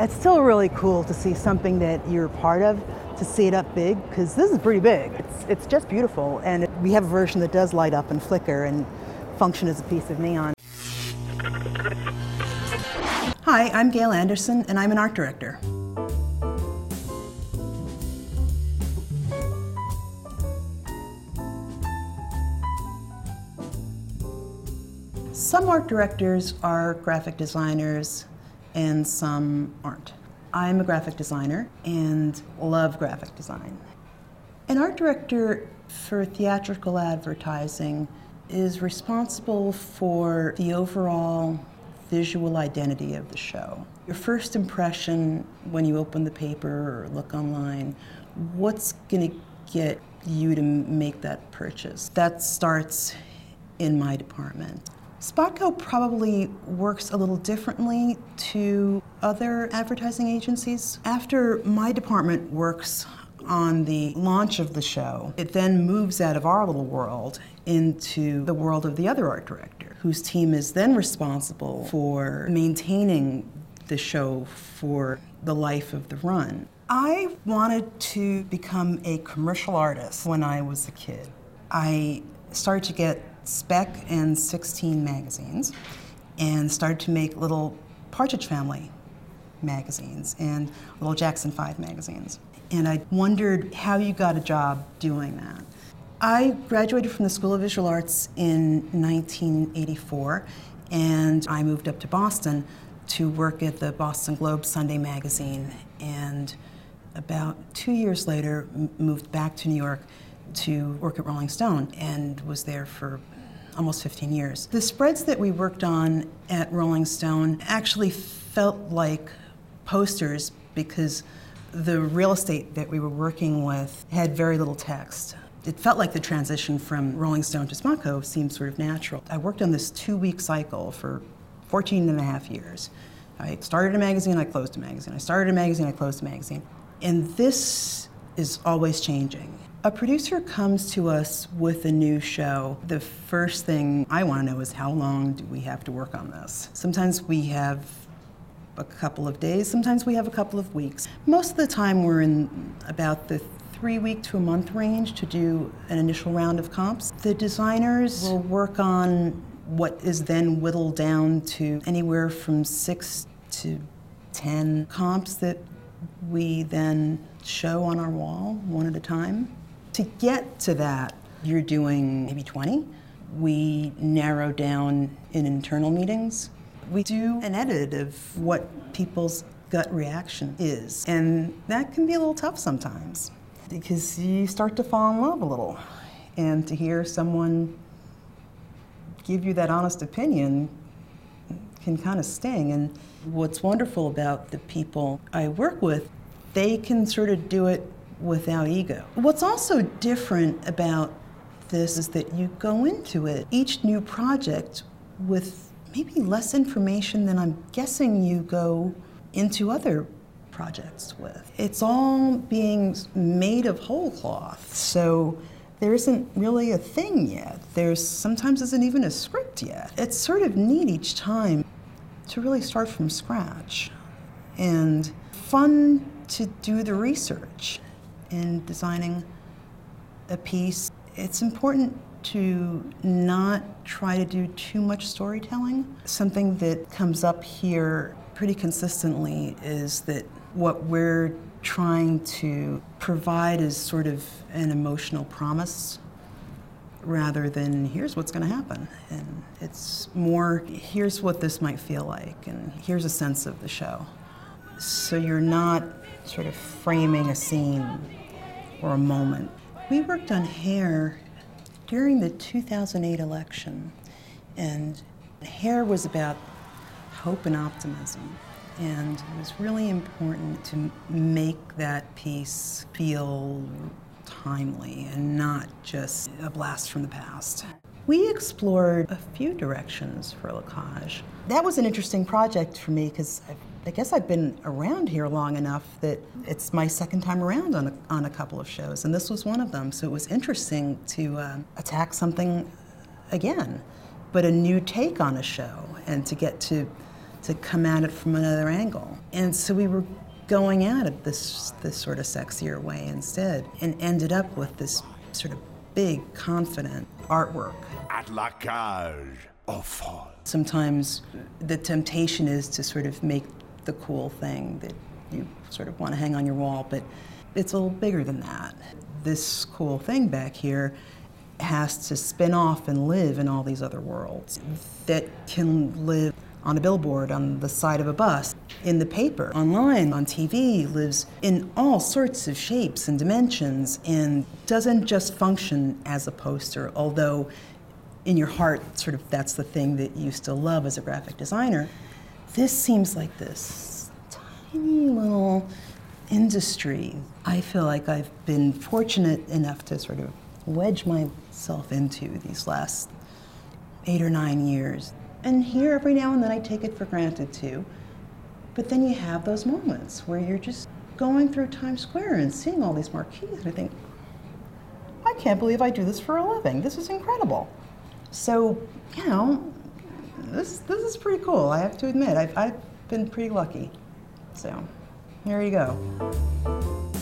It's still really cool to see something that you're part of, to see it up big, because this is pretty big. It's, it's just beautiful. And we have a version that does light up and flicker and function as a piece of neon. Hi, I'm Gail Anderson, and I'm an art director. Some art directors are graphic designers and some aren't. I'm a graphic designer and love graphic design. An art director for theatrical advertising is responsible for the overall visual identity of the show. Your first impression when you open the paper or look online, what's going to get you to make that purchase? That starts in my department. Spotco probably works a little differently to other advertising agencies. After my department works on the launch of the show, it then moves out of our little world into the world of the other art director, whose team is then responsible for maintaining the show for the life of the run. I wanted to become a commercial artist when I was a kid. I started to get Spec and 16 magazines and started to make little Partridge Family magazines and little Jackson 5 magazines. And I wondered how you got a job doing that. I graduated from the School of Visual Arts in 1984 and I moved up to Boston to work at the Boston Globe Sunday magazine and about two years later moved back to New York to work at Rolling Stone and was there for almost 15 years. The spreads that we worked on at Rolling Stone actually felt like posters because the real estate that we were working with had very little text. It felt like the transition from Rolling Stone to Spotco seemed sort of natural. I worked on this two week cycle for 14 and a half years. I started a magazine, I closed a magazine. I started a magazine, I closed a magazine. And this is always changing. A producer comes to us with a new show. The first thing I want to know is how long do we have to work on this? Sometimes we have a couple of days, sometimes we have a couple of weeks. Most of the time, we're in about the three week to a month range to do an initial round of comps. The designers will work on what is then whittled down to anywhere from six to 10 comps that we then show on our wall one at a time. To get to that, you're doing maybe 20. We narrow down in internal meetings. We do an edit of what people's gut reaction is. And that can be a little tough sometimes because you start to fall in love a little. And to hear someone give you that honest opinion can kind of sting. And what's wonderful about the people I work with, they can sort of do it without ego. What's also different about this is that you go into it, each new project, with maybe less information than I'm guessing you go into other projects with. It's all being made of whole cloth, so there isn't really a thing yet. There's sometimes isn't even a script yet. It's sort of neat each time to really start from scratch and fun to do the research in designing a piece, it's important to not try to do too much storytelling. Something that comes up here pretty consistently is that what we're trying to provide is sort of an emotional promise rather than here's what's going to happen. And it's more here's what this might feel like, and here's a sense of the show. So you're not sort of framing a scene or a moment. We worked on hair during the 2008 election, and hair was about hope and optimism. And it was really important to make that piece feel timely and not just a blast from the past. We explored a few directions for La Cage. That was an interesting project for me because I guess I've been around here long enough that it's my second time around on a, on a couple of shows, and this was one of them. So it was interesting to uh, attack something again, but a new take on a show, and to get to to come at it from another angle. And so we were going at it this this sort of sexier way instead, and ended up with this sort of big, confident artwork. At la cage. Sometimes the temptation is to sort of make the cool thing that you sort of want to hang on your wall, but it's a little bigger than that. This cool thing back here has to spin off and live in all these other worlds that can live on a billboard, on the side of a bus, in the paper, online, on TV, lives in all sorts of shapes and dimensions and doesn't just function as a poster, although in your heart, sort of that's the thing that you still love as a graphic designer. This seems like this tiny little industry. I feel like I've been fortunate enough to sort of wedge myself into these last eight or nine years. And here, every now and then, I take it for granted too. But then you have those moments where you're just going through Times Square and seeing all these marquees, and I think, I can't believe I do this for a living. This is incredible. So, you know, this this is pretty cool. I have to admit, I've, I've been pretty lucky. So, here you go.